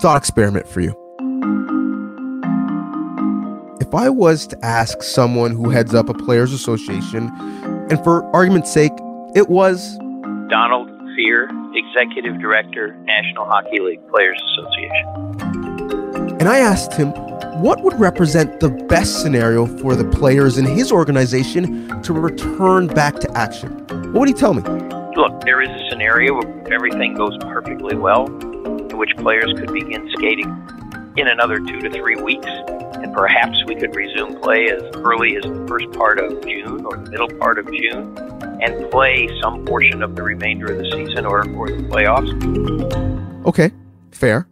thought experiment for you. If I was to ask someone who heads up a players association, and for argument's sake, it was Donald Fehr, Executive Director, National Hockey League Players Association. And I asked him what would represent the best scenario for the players in his organization to return back to action. What would he tell me? Look, there is a scenario where everything goes perfectly well, which players could begin skating in another two to three weeks and perhaps we could resume play as early as the first part of June or the middle part of June and play some portion of the remainder of the season or, or the playoffs. Okay, fair.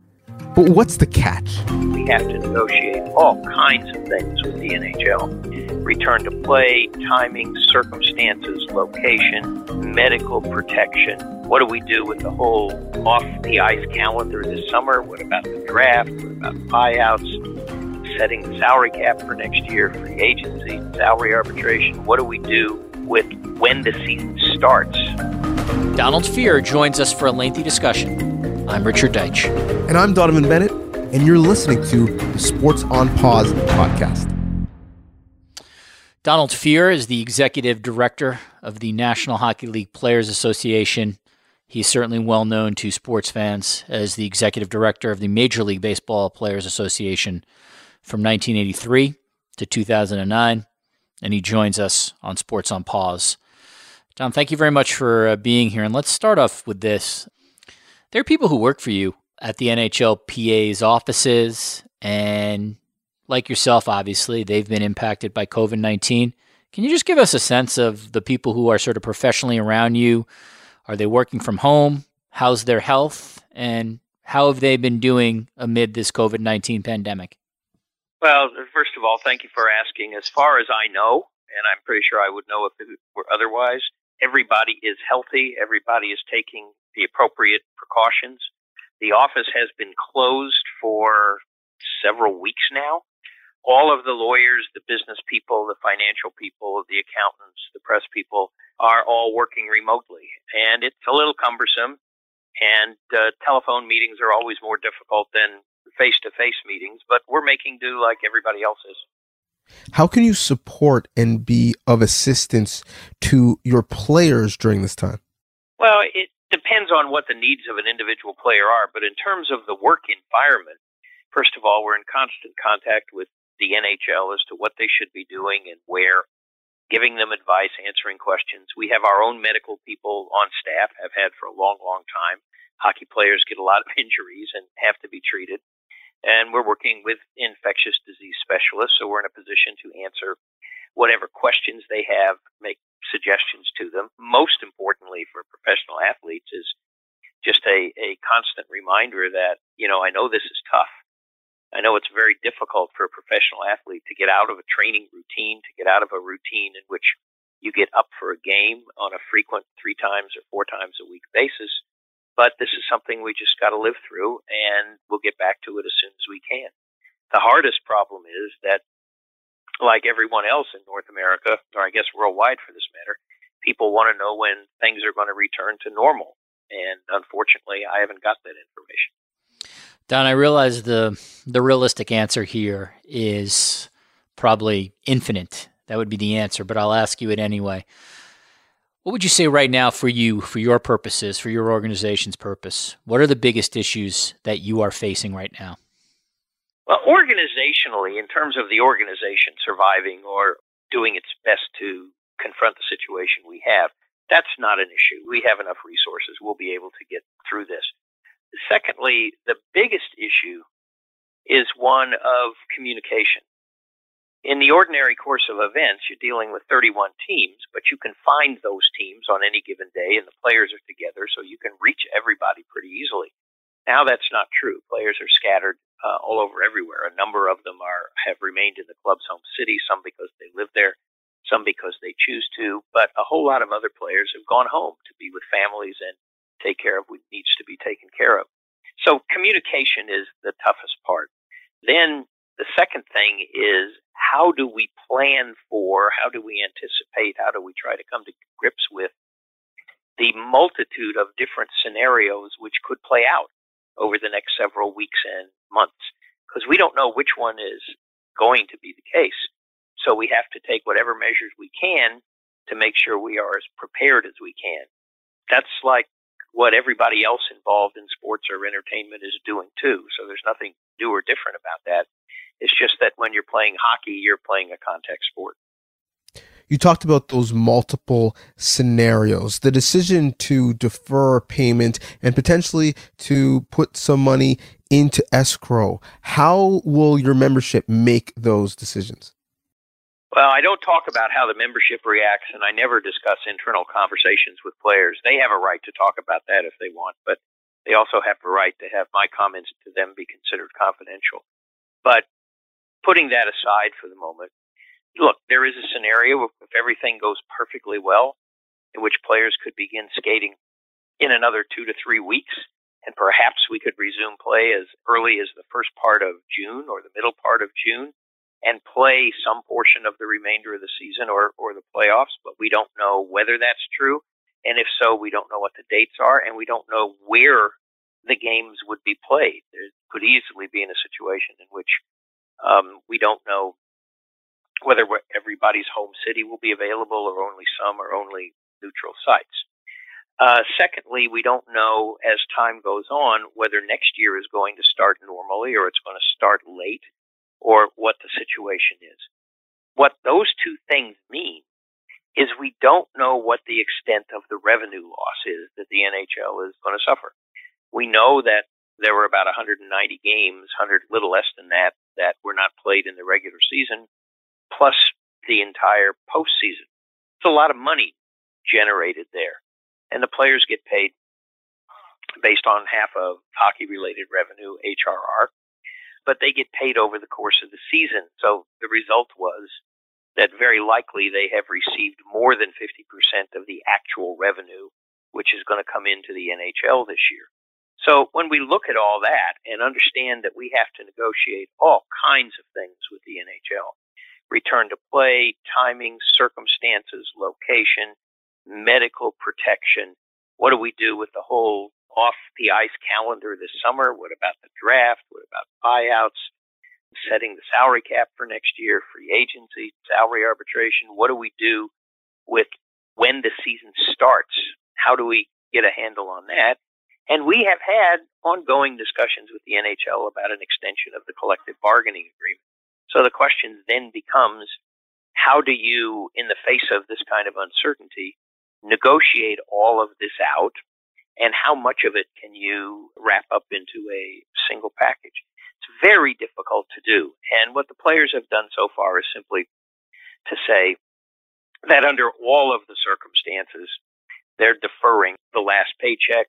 But what's the catch? We have to negotiate all kinds of things with the NHL return to play, timing, circumstances, location, medical protection. What do we do with the whole off the ice calendar this summer? What about the draft? What about buyouts? setting the salary cap for next year, free agency, salary arbitration. What do we do with when the season starts? Donald Fehr joins us for a lengthy discussion. I'm Richard Deitsch. And I'm Donnovan Bennett, and you're listening to the Sports on Pause podcast. Donald Fehr is the executive director of the National Hockey League Players Association. He's certainly well known to sports fans as the executive director of the Major League Baseball Players Association from 1983 to 2009, and he joins us on Sports on Pause. Tom, thank you very much for uh, being here. And let's start off with this. There are people who work for you at the NHLPA's offices, and like yourself, obviously, they've been impacted by COVID 19. Can you just give us a sense of the people who are sort of professionally around you? Are they working from home? How's their health? And how have they been doing amid this COVID 19 pandemic? Well, first of all, thank you for asking. As far as I know, and I'm pretty sure I would know if it were otherwise, everybody is healthy. Everybody is taking the appropriate precautions. The office has been closed for several weeks now. All of the lawyers, the business people, the financial people, the accountants, the press people are all working remotely. And it's a little cumbersome. And uh, telephone meetings are always more difficult than face to face meetings, but we're making do like everybody else is. How can you support and be of assistance to your players during this time? Well, it depends on what the needs of an individual player are, but in terms of the work environment, first of all, we're in constant contact with the NHL as to what they should be doing and where, giving them advice, answering questions. We have our own medical people on staff, have had for a long, long time. Hockey players get a lot of injuries and have to be treated and we're working with infectious disease specialists, so we're in a position to answer whatever questions they have, make suggestions to them. Most importantly for professional athletes is just a, a constant reminder that, you know, I know this is tough. I know it's very difficult for a professional athlete to get out of a training routine, to get out of a routine in which you get up for a game on a frequent three times or four times a week basis but this is something we just got to live through, and we'll get back to it as soon as we can. The hardest problem is that, like everyone else in North America, or I guess worldwide for this matter, people want to know when things are going to return to normal. And unfortunately, I haven't got that information. Don, I realize the the realistic answer here is probably infinite. That would be the answer, but I'll ask you it anyway. What would you say right now for you, for your purposes, for your organization's purpose? What are the biggest issues that you are facing right now? Well, organizationally, in terms of the organization surviving or doing its best to confront the situation we have, that's not an issue. We have enough resources. We'll be able to get through this. Secondly, the biggest issue is one of communication in the ordinary course of events, you're dealing with 31 teams, but you can find those teams on any given day, and the players are together, so you can reach everybody pretty easily. Now that's not true. Players are scattered uh, all over everywhere. A number of them are have remained in the club's home city, some because they live there, some because they choose to, but a whole lot of other players have gone home to be with families and take care of what needs to be taken care of. So communication is the toughest part. Then the second thing is how do we plan for, how do we anticipate, how do we try to come to grips with the multitude of different scenarios which could play out? over the next several weeks and months because we don't know which one is going to be the case. So we have to take whatever measures we can to make sure we are as prepared as we can. That's like what everybody else involved in sports or entertainment is doing too. So there's nothing new or different about that. It's just that when you're playing hockey, you're playing a contact sport. You talked about those multiple scenarios, the decision to defer payment and potentially to put some money into escrow. How will your membership make those decisions? Well, I don't talk about how the membership reacts, and I never discuss internal conversations with players. They have a right to talk about that if they want, but they also have a right to have my comments to them be considered confidential. But putting that aside for the moment, look, there is a scenario if everything goes perfectly well, in which players could begin skating in another two to three weeks, and perhaps we could resume play as early as the first part of June or the middle part of June and play some portion of the remainder of the season or, or the playoffs, but we don't know whether that's true. And if so, we don't know what the dates are, and we don't know where the games would be played. There could easily be in a situation in which um, we don't know whether everybody's home city will be available or only some or only neutral sites. Uh, secondly, we don't know as time goes on whether next year is going to start normally or it's going to start late or what the situation is. What those two things mean is we don't know what the extent of the revenue loss is that the NHL is going to suffer. We know that there were about 190 games, 100 little less than that, that were not played in the regular season, plus the entire postseason. It's a lot of money generated there, and the players get paid based on half of hockey-related revenue, HRR, but they get paid over the course of the season. So the result was that very likely they have received more than 50% of the actual revenue, which is going to come into the NHL this year. So when we look at all that and understand that we have to negotiate all kinds of things with the NHL, return to play, timing, circumstances, location, medical protection, what do we do with the whole off the ice calendar this summer? What about the draft? What about buyouts? Setting the salary cap for next year, free agency, salary arbitration. What do we do with when the season starts? How do we get a handle on that? And we have had ongoing discussions with the NHL about an extension of the collective bargaining agreement. So the question then becomes how do you, in the face of this kind of uncertainty, negotiate all of this out and how much of it can you wrap up into a single package? It's very difficult to do. And what the players have done so far is simply to say that under all of the circumstances, they're deferring the last paycheck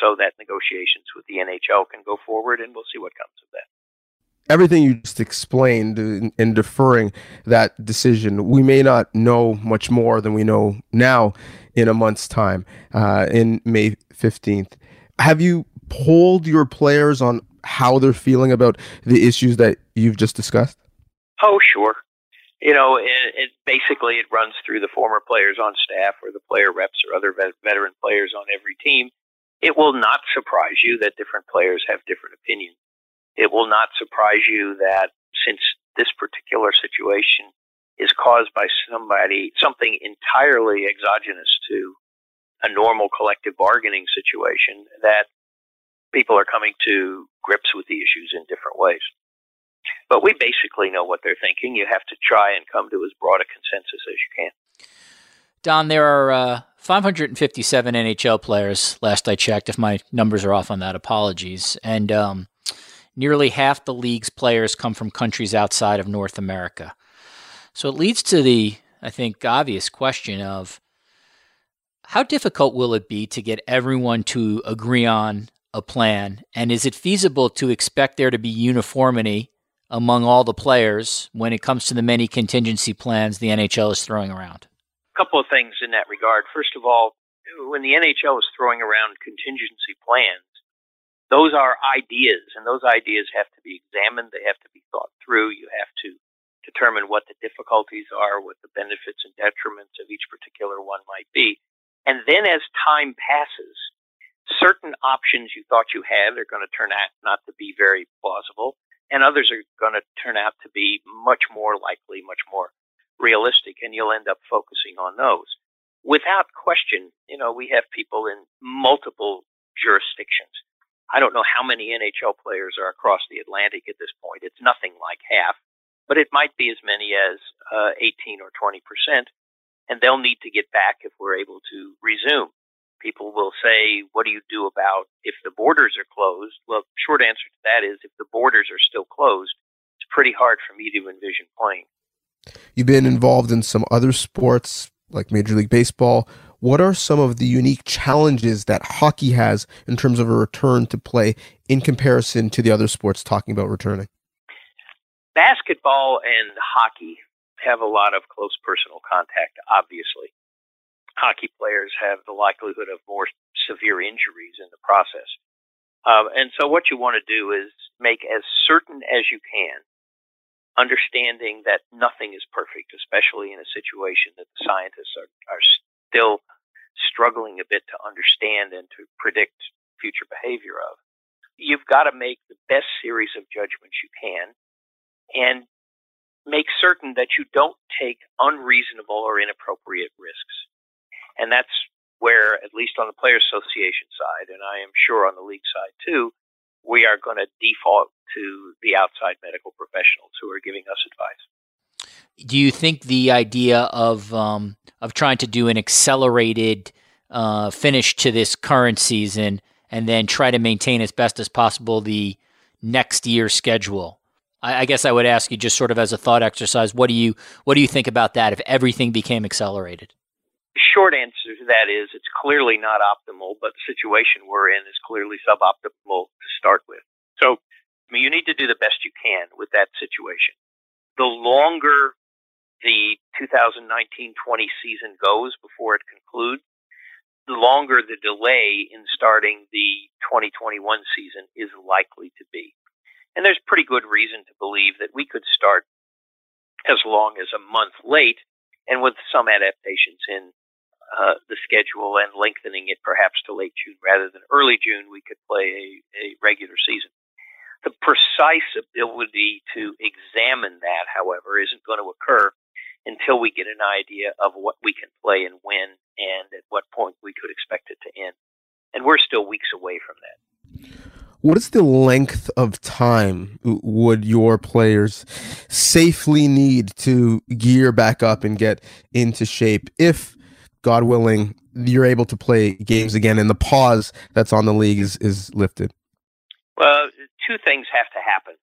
so that negotiations with the NHL can go forward, and we'll see what comes of that everything you just explained in, in, deferring that decision, we may not know much more than we know now in a month's time, uh, in May 15th. Have you polled your players on how they're feeling about the issues that you've just discussed? Oh, sure. You know, it, it basically it runs through the former players on staff or the player reps or other vet- veteran players on every team. It will not surprise you that different players have different opinions it will not surprise you that since this particular situation is caused by somebody, something entirely exogenous to a normal collective bargaining situation, that people are coming to grips with the issues in different ways. But we basically know what they're thinking. You have to try and come to as broad a consensus as you can. Don, there are uh, 557 NHL players, last I checked. If my numbers are off on that, apologies. And um, nearly half the league's players come from countries outside of North America. So it leads to the, I think, obvious question of how difficult will it be to get everyone to agree on a plan? And is it feasible to expect there to be uniformity among all the players when it comes to the many contingency plans the NHL is throwing around? A couple of things in that regard. First of all, when the NHL is throwing around contingency plans, those are ideas, and those ideas have to be examined. They have to be thought through. You have to determine what the difficulties are, what the benefits and detriments of each particular one might be. And then as time passes, certain options you thought you had are going to turn out not to be very plausible, and others are going to turn out to be much more likely, much more realistic, and you'll end up focusing on those. Without question, you know, we have people in multiple jurisdictions. I don't know how many NHL players are across the Atlantic at this point. It's nothing like half, but it might be as many as uh, 18 or 20 percent, and they'll need to get back if we're able to resume. People will say, "What do you do about if the borders are closed?" Well, short answer to that is, if the borders are still closed, it's pretty hard for me to envision playing. You've been involved in some other sports like Major League Baseball. What are some of the unique challenges that hockey has in terms of a return to play in comparison to the other sports talking about returning? Basketball and hockey have a lot of close personal contact, obviously. Hockey players have the likelihood of more severe injuries in the process. Um, and so, what you want to do is make as certain as you can understanding that nothing is perfect, especially in a situation that the scientists are, are still struggling a bit to understand and to predict future behavior of. You've got to make the best series of judgments you can and make certain that you don't take unreasonable or inappropriate risks. And that's where, at least on the Players Association side, and I am sure on the league side too, we are going to default to the outside medical professionals who are giving us advice. Do you think the idea of um, of trying to do an accelerated uh, finish to this current season and then try to maintain as best as possible the next year schedule? I, I guess I would ask you just sort of as a thought exercise. What do you what do you think about that if everything became accelerated? short answer to that is it's clearly not optimal, but the situation we're in is clearly suboptimal to start with. So, I mean, you need to do the best you can with that situation. The longer the 2019-20 season goes before it concludes, the longer the delay in starting the 2021 season is likely to be. And there's pretty good reason to believe that we could start as long as a month late and with some adaptations in uh, the schedule and lengthening it perhaps to late June rather than early June, we could play a, a regular season. The precise ability to examine that, however, isn't going to occur until we get an idea of what we can play and when and at what point we could expect it to end. And we're still weeks away from that. What is the length of time would your players safely need to gear back up and get into shape if God willing, you're able to play games again, and the pause that's on the league is, is lifted? Well, two things have to happen.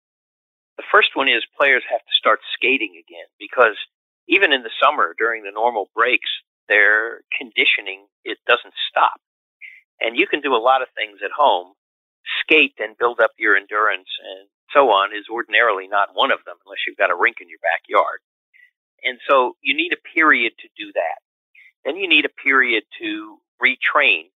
The first one is players have to start skating again because even in the summer during the normal breaks, their conditioning it doesn't stop, and you can do a lot of things at home. Skate and build up your endurance and so on is ordinarily not one of them unless you've got a rink in your backyard. And so you need a period to do that then you need a period to retrain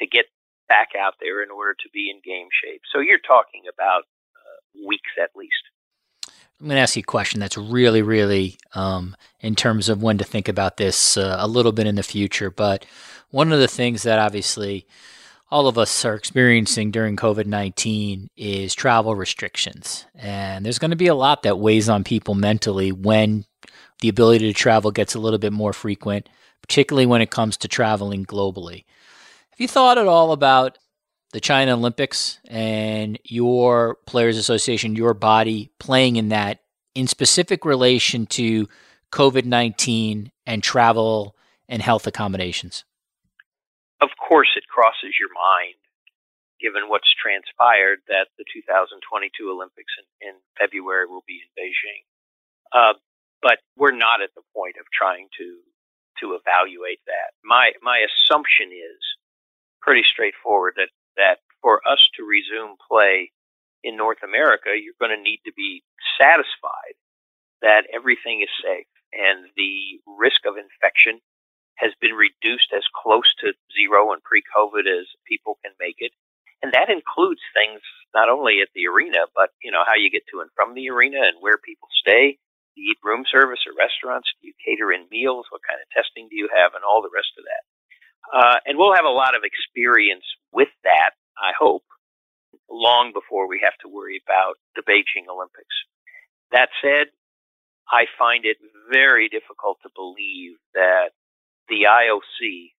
to get back out there in order to be in game shape. So you're talking about uh, weeks at least. I'm going to ask you a question that's really, really, um, in terms of when to think about this uh, a little bit in the future. But one of the things that obviously all of us are experiencing during COVID 19 is travel restrictions. And there's going to be a lot that weighs on people mentally when the ability to travel gets a little bit more frequent particularly when it comes to traveling globally. Have you thought at all about the China Olympics and your Players Association, your body playing in that in specific relation to COVID 19 and travel and health accommodations? Of course, it crosses your mind, given what's transpired, that the 2022 Olympics in, in February will be in Beijing. Uh, but we're not at the point of trying to to evaluate that. My my assumption is pretty straightforward that that for us to resume play in North America, you're going to need to be satisfied that everything is safe and the risk of infection has been reduced as close to zero and pre-COVID as people can make it. And that includes things not only at the arena, but you know how you get to and from the arena and where people stay, do you eat room service or restaurants? Do you cater in meals? What kind of testing do you have? And all the rest of that. Uh, and we'll have a lot of experience with that, I hope, long before we have to worry about the Beijing Olympics. That said, I find it very difficult to believe that the IOC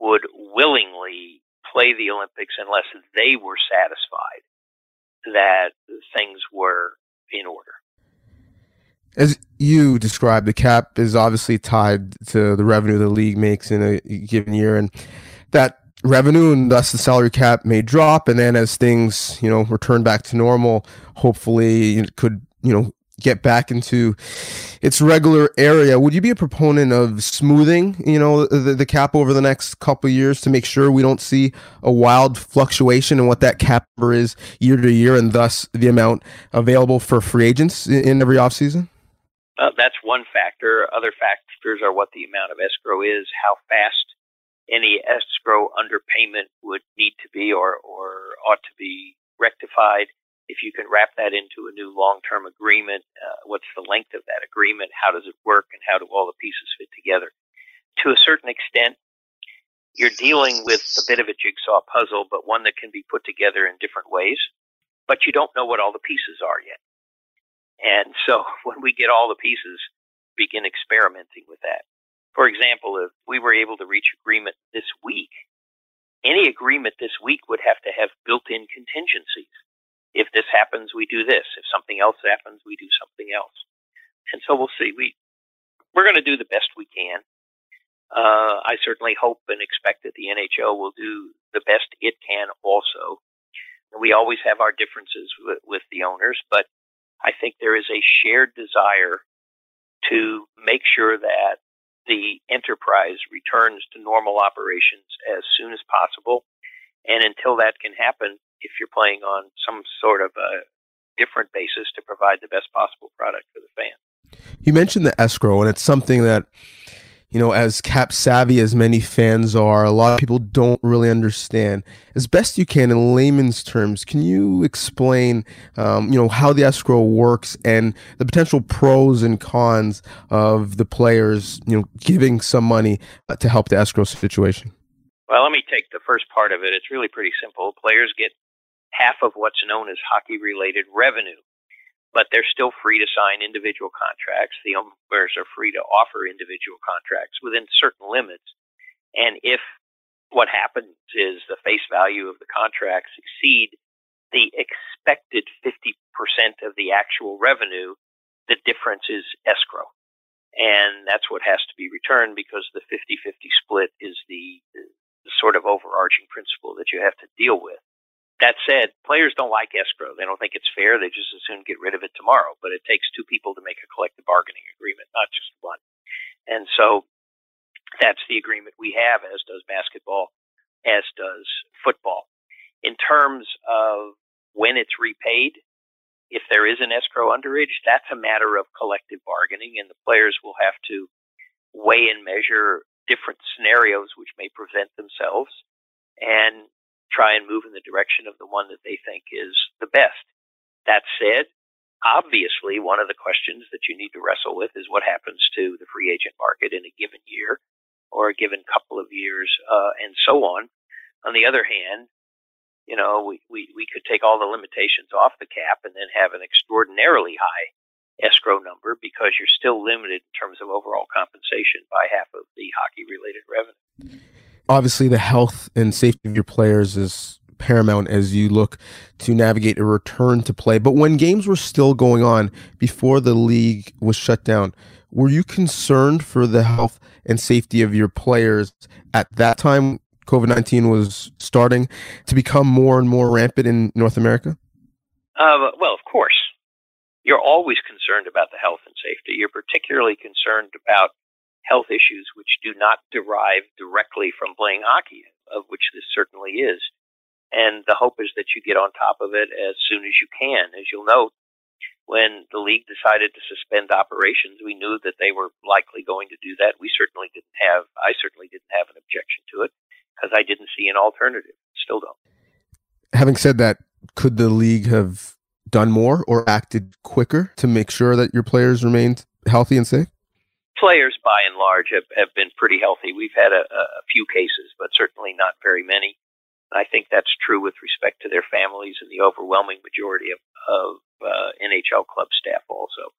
would willingly play the Olympics unless they were satisfied that things were in order. As you described, the cap is obviously tied to the revenue the league makes in a given year, and that revenue and thus the salary cap may drop. And then as things, you know, return back to normal, hopefully it could, you know, get back into its regular area. Would you be a proponent of smoothing, you know, the, the cap over the next couple years to make sure we don't see a wild fluctuation in what that cap is year to year, and thus the amount available for free agents in, in every offseason? Uh, that's one factor. Other factors are what the amount of escrow is, how fast any escrow underpayment would need to be or, or ought to be rectified if you can wrap that into a new long-term agreement, uh, what's the length of that agreement? How does it work? And how do all the pieces fit together? To a certain extent, you're dealing with a bit of a jigsaw puzzle, but one that can be put together in different ways. But you don't know what all the pieces are yet. And so when we get all the pieces, begin experimenting with that. For example, if we were able to reach agreement this week, any agreement this week would have to have built in contingencies if this happens, we do this. If something else happens, we do something else. And so we'll see. We we're going to do the best we can. Uh, I certainly hope and expect that the NHL will do the best it can. Also, we always have our differences with, with the owners, but I think there is a shared desire to make sure that the enterprise returns to normal operations as soon as possible. And until that can happen, if you're playing on some sort of a different basis to provide the best possible product for the fan. You mentioned the escrow, and it's something that, you know, as cap savvy as many fans are, a lot of people don't really understand. As best you can in layman's terms, can you explain, um, you know, how the escrow works and the potential pros and cons of the players, you know, giving some money uh, to help the escrow situation? Well, let me take the first part of it. It's really pretty simple. Players get half of what's known as hockey related revenue. But they're still free to sign individual contracts. The owners are free to offer individual contracts within certain limits. And if what happens is the face value of the contracts exceed the expected 50% of the actual revenue, the difference is escrow. And that's what has to be returned because the 50 50 split is the, the sort of overarching principle that you have to deal with. That said, players don't like escrow. They don't think it's fair. They just as soon get rid of it tomorrow. But it takes two people to make a collective bargaining agreement, not just one. And so that's the agreement we have, as does basketball, as does football. In terms of when it's repaid, if there is an escrow underage, that's a matter of collective bargaining, and the players will have to weigh and measure different scenarios which may present themselves and try and move in the direction of the one that they think is the best. That said, obviously, one of the questions that you need to wrestle with is what happens to the free agent market in a given year or a given couple of years, uh, and so on. On the other hand, you know, we, we, we could take all the limitations off the cap and then have an extraordinarily high escrow number because you're still limited in terms of overall compensation by half of the hockey related revenue obviously the health and safety of your players is paramount as you look to navigate a return to play. But when games were still going on before the league was shut down, were you concerned for the health and safety of your players at that time? COVID 19 was starting to become more and more rampant in North America? Uh, well, of course. You're always concerned about the health and safety. You're particularly concerned about health issues which do not derive directly from playing hockey, of which this certainly is. And the hope is that you get on top of it as soon as you can. As you'll note, when the league decided to suspend operations, we knew that they were likely going to do that. We certainly didn't have, I certainly didn't have an objection to it because I didn't see an alternative. Still don't. Having said that, could the league have done more or acted quicker to make sure that your players remained healthy and safe? Players, by and large, have, have been pretty healthy. We've had a, a few cases, but certainly not very many. I think that's true with respect to their families and the overwhelming majority of, of uh, NHL club staff also.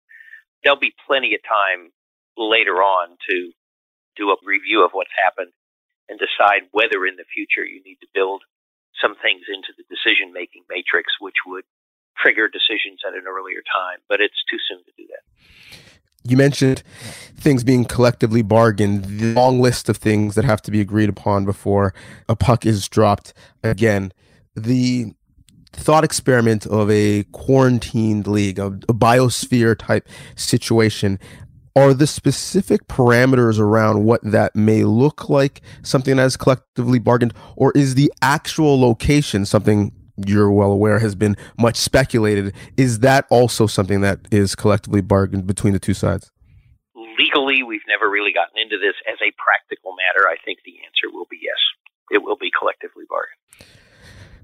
There'll be plenty of time later on to do a review of what's happened and decide whether in the future you need to build some things into the decision making matrix which would trigger decisions at an earlier time. But it's too soon to do that you mentioned things being collectively bargained, the long list of things that have to be agreed upon before a puck is dropped. Again, the thought experiment of a quarantined league, a, a biosphere type situation. Are the specific parameters around what that may look like something that is collectively bargained, or is the actual location something you're well aware has been much speculated. Is that also something that is collectively bargained between the two sides? Legally, we've never really gotten into this. As a practical matter, I think the answer will be yes. It will be collectively bargained.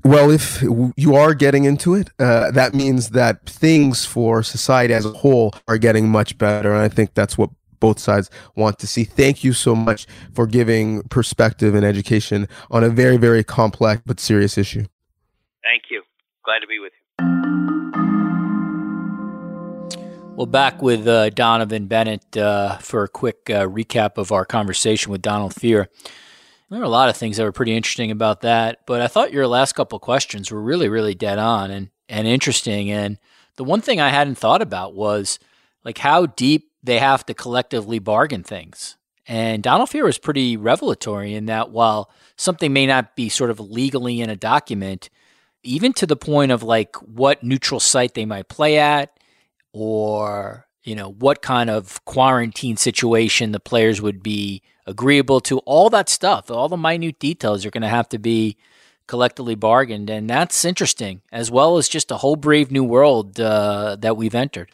Well, if you are getting into it, uh, that means that things for society as a whole are getting much better. And I think that's what both sides want to see. Thank you so much for giving perspective and education on a very, very complex but serious issue. Thank you. Glad to be with you. Well, back with uh, Donnovan Bennett uh, for a quick uh, recap of our conversation with Donald Fehr. There were a lot of things that were pretty interesting about that, but I thought your last couple questions were really, really dead on and, and interesting. And the one thing I hadn't thought about was like how deep they have to collectively bargain things. And Donald Fehr was pretty revelatory in that while something may not be sort of legally in a document, even to the point of like what neutral site they might play at or you know what kind of quarantine situation the players would be agreeable to all that stuff all the minute details are going to have to be collectively bargained. And that's interesting as well as just a whole brave new world uh, that we've entered.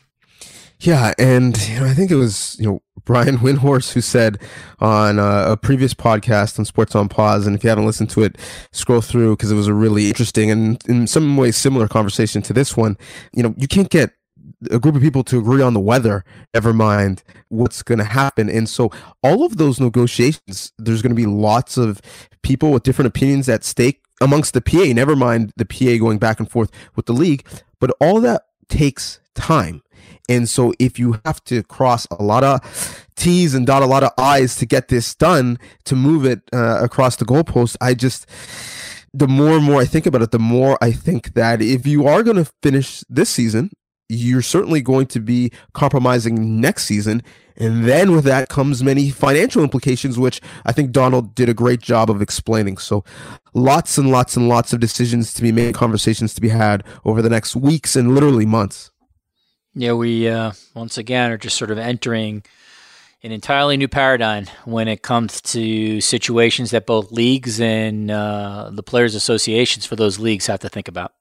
Yeah, and you know, I think it was you know Brian Windhorst who said on uh, a previous podcast on Sports on Pause, and if you haven't listened to it, scroll through because it was a really interesting and in some ways similar conversation to this one. You know, you can't get a group of people to agree on the weather, never mind what's going to happen. And so, all of those negotiations, there's going to be lots of people with different opinions at stake amongst the PA, never mind the PA going back and forth with the league. But all that takes time. And so if you have to cross a lot of T's and dot a lot of I's to get this done, to move it uh, across the goalpost, I just, the more and more I think about it, the more I think that if you are going to finish this season, you're certainly going to be compromising next season. And then with that comes many financial implications, which I think Donald did a great job of explaining. So lots and lots and lots of decisions to be made, conversations to be had over the next weeks and literally months. Yeah, we uh, once again are just sort of entering an entirely new paradigm when it comes to situations that both leagues and uh, the players' associations for those leagues have to think about.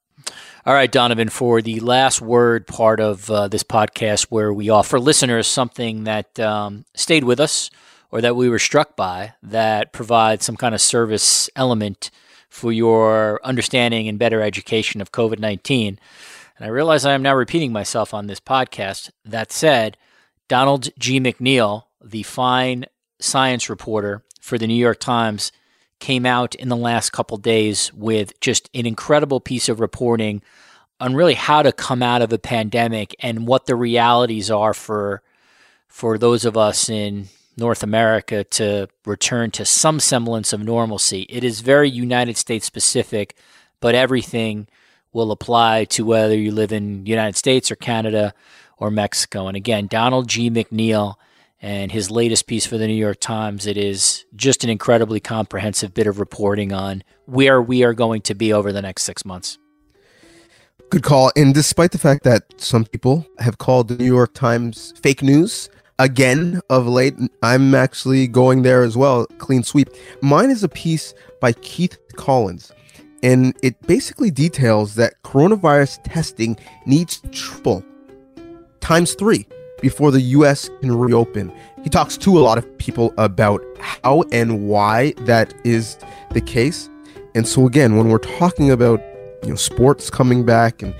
All right, Donnovan, for the last word part of uh, this podcast, where we offer listeners something that um, stayed with us or that we were struck by that provides some kind of service element for your understanding and better education of COVID 19. And I realize I am now repeating myself on this podcast. That said, Donald G. McNeil, the fine science reporter for the New York Times, came out in the last couple days with just an incredible piece of reporting on really how to come out of a pandemic and what the realities are for for those of us in North America to return to some semblance of normalcy. It is very United States specific, but everything will apply to whether you live in United States or Canada or Mexico. And again, Donald G. McNeil and his latest piece for the New York Times, it is just an incredibly comprehensive bit of reporting on where we are going to be over the next six months. Good call. And despite the fact that some people have called the New York Times fake news, again of late. I'm actually going there as well. Clean sweep. Mine is a piece by Keith Collins and it basically details that coronavirus testing needs triple times three before the US can reopen. He talks to a lot of people about how and why that is the case. And so again, when we're talking about you know sports coming back and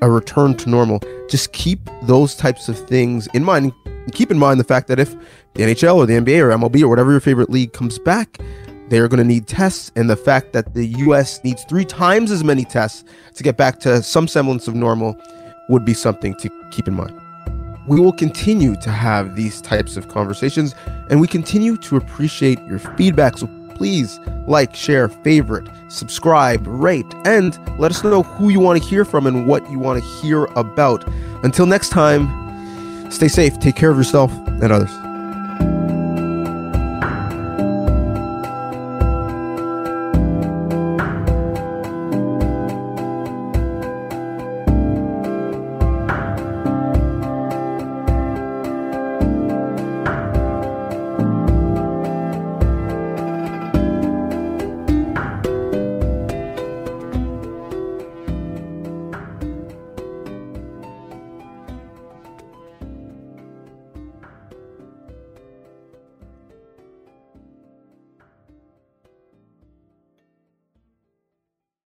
a return to normal, just keep those types of things in mind. Keep in mind the fact that if the NHL or the NBA or MLB or whatever your favorite league comes back, they are going to need tests, and the fact that the US needs three times as many tests to get back to some semblance of normal would be something to keep in mind. We will continue to have these types of conversations, and we continue to appreciate your feedback. So please like, share, favorite, subscribe, rate, and let us know who you want to hear from and what you want to hear about. Until next time, stay safe, take care of yourself and others.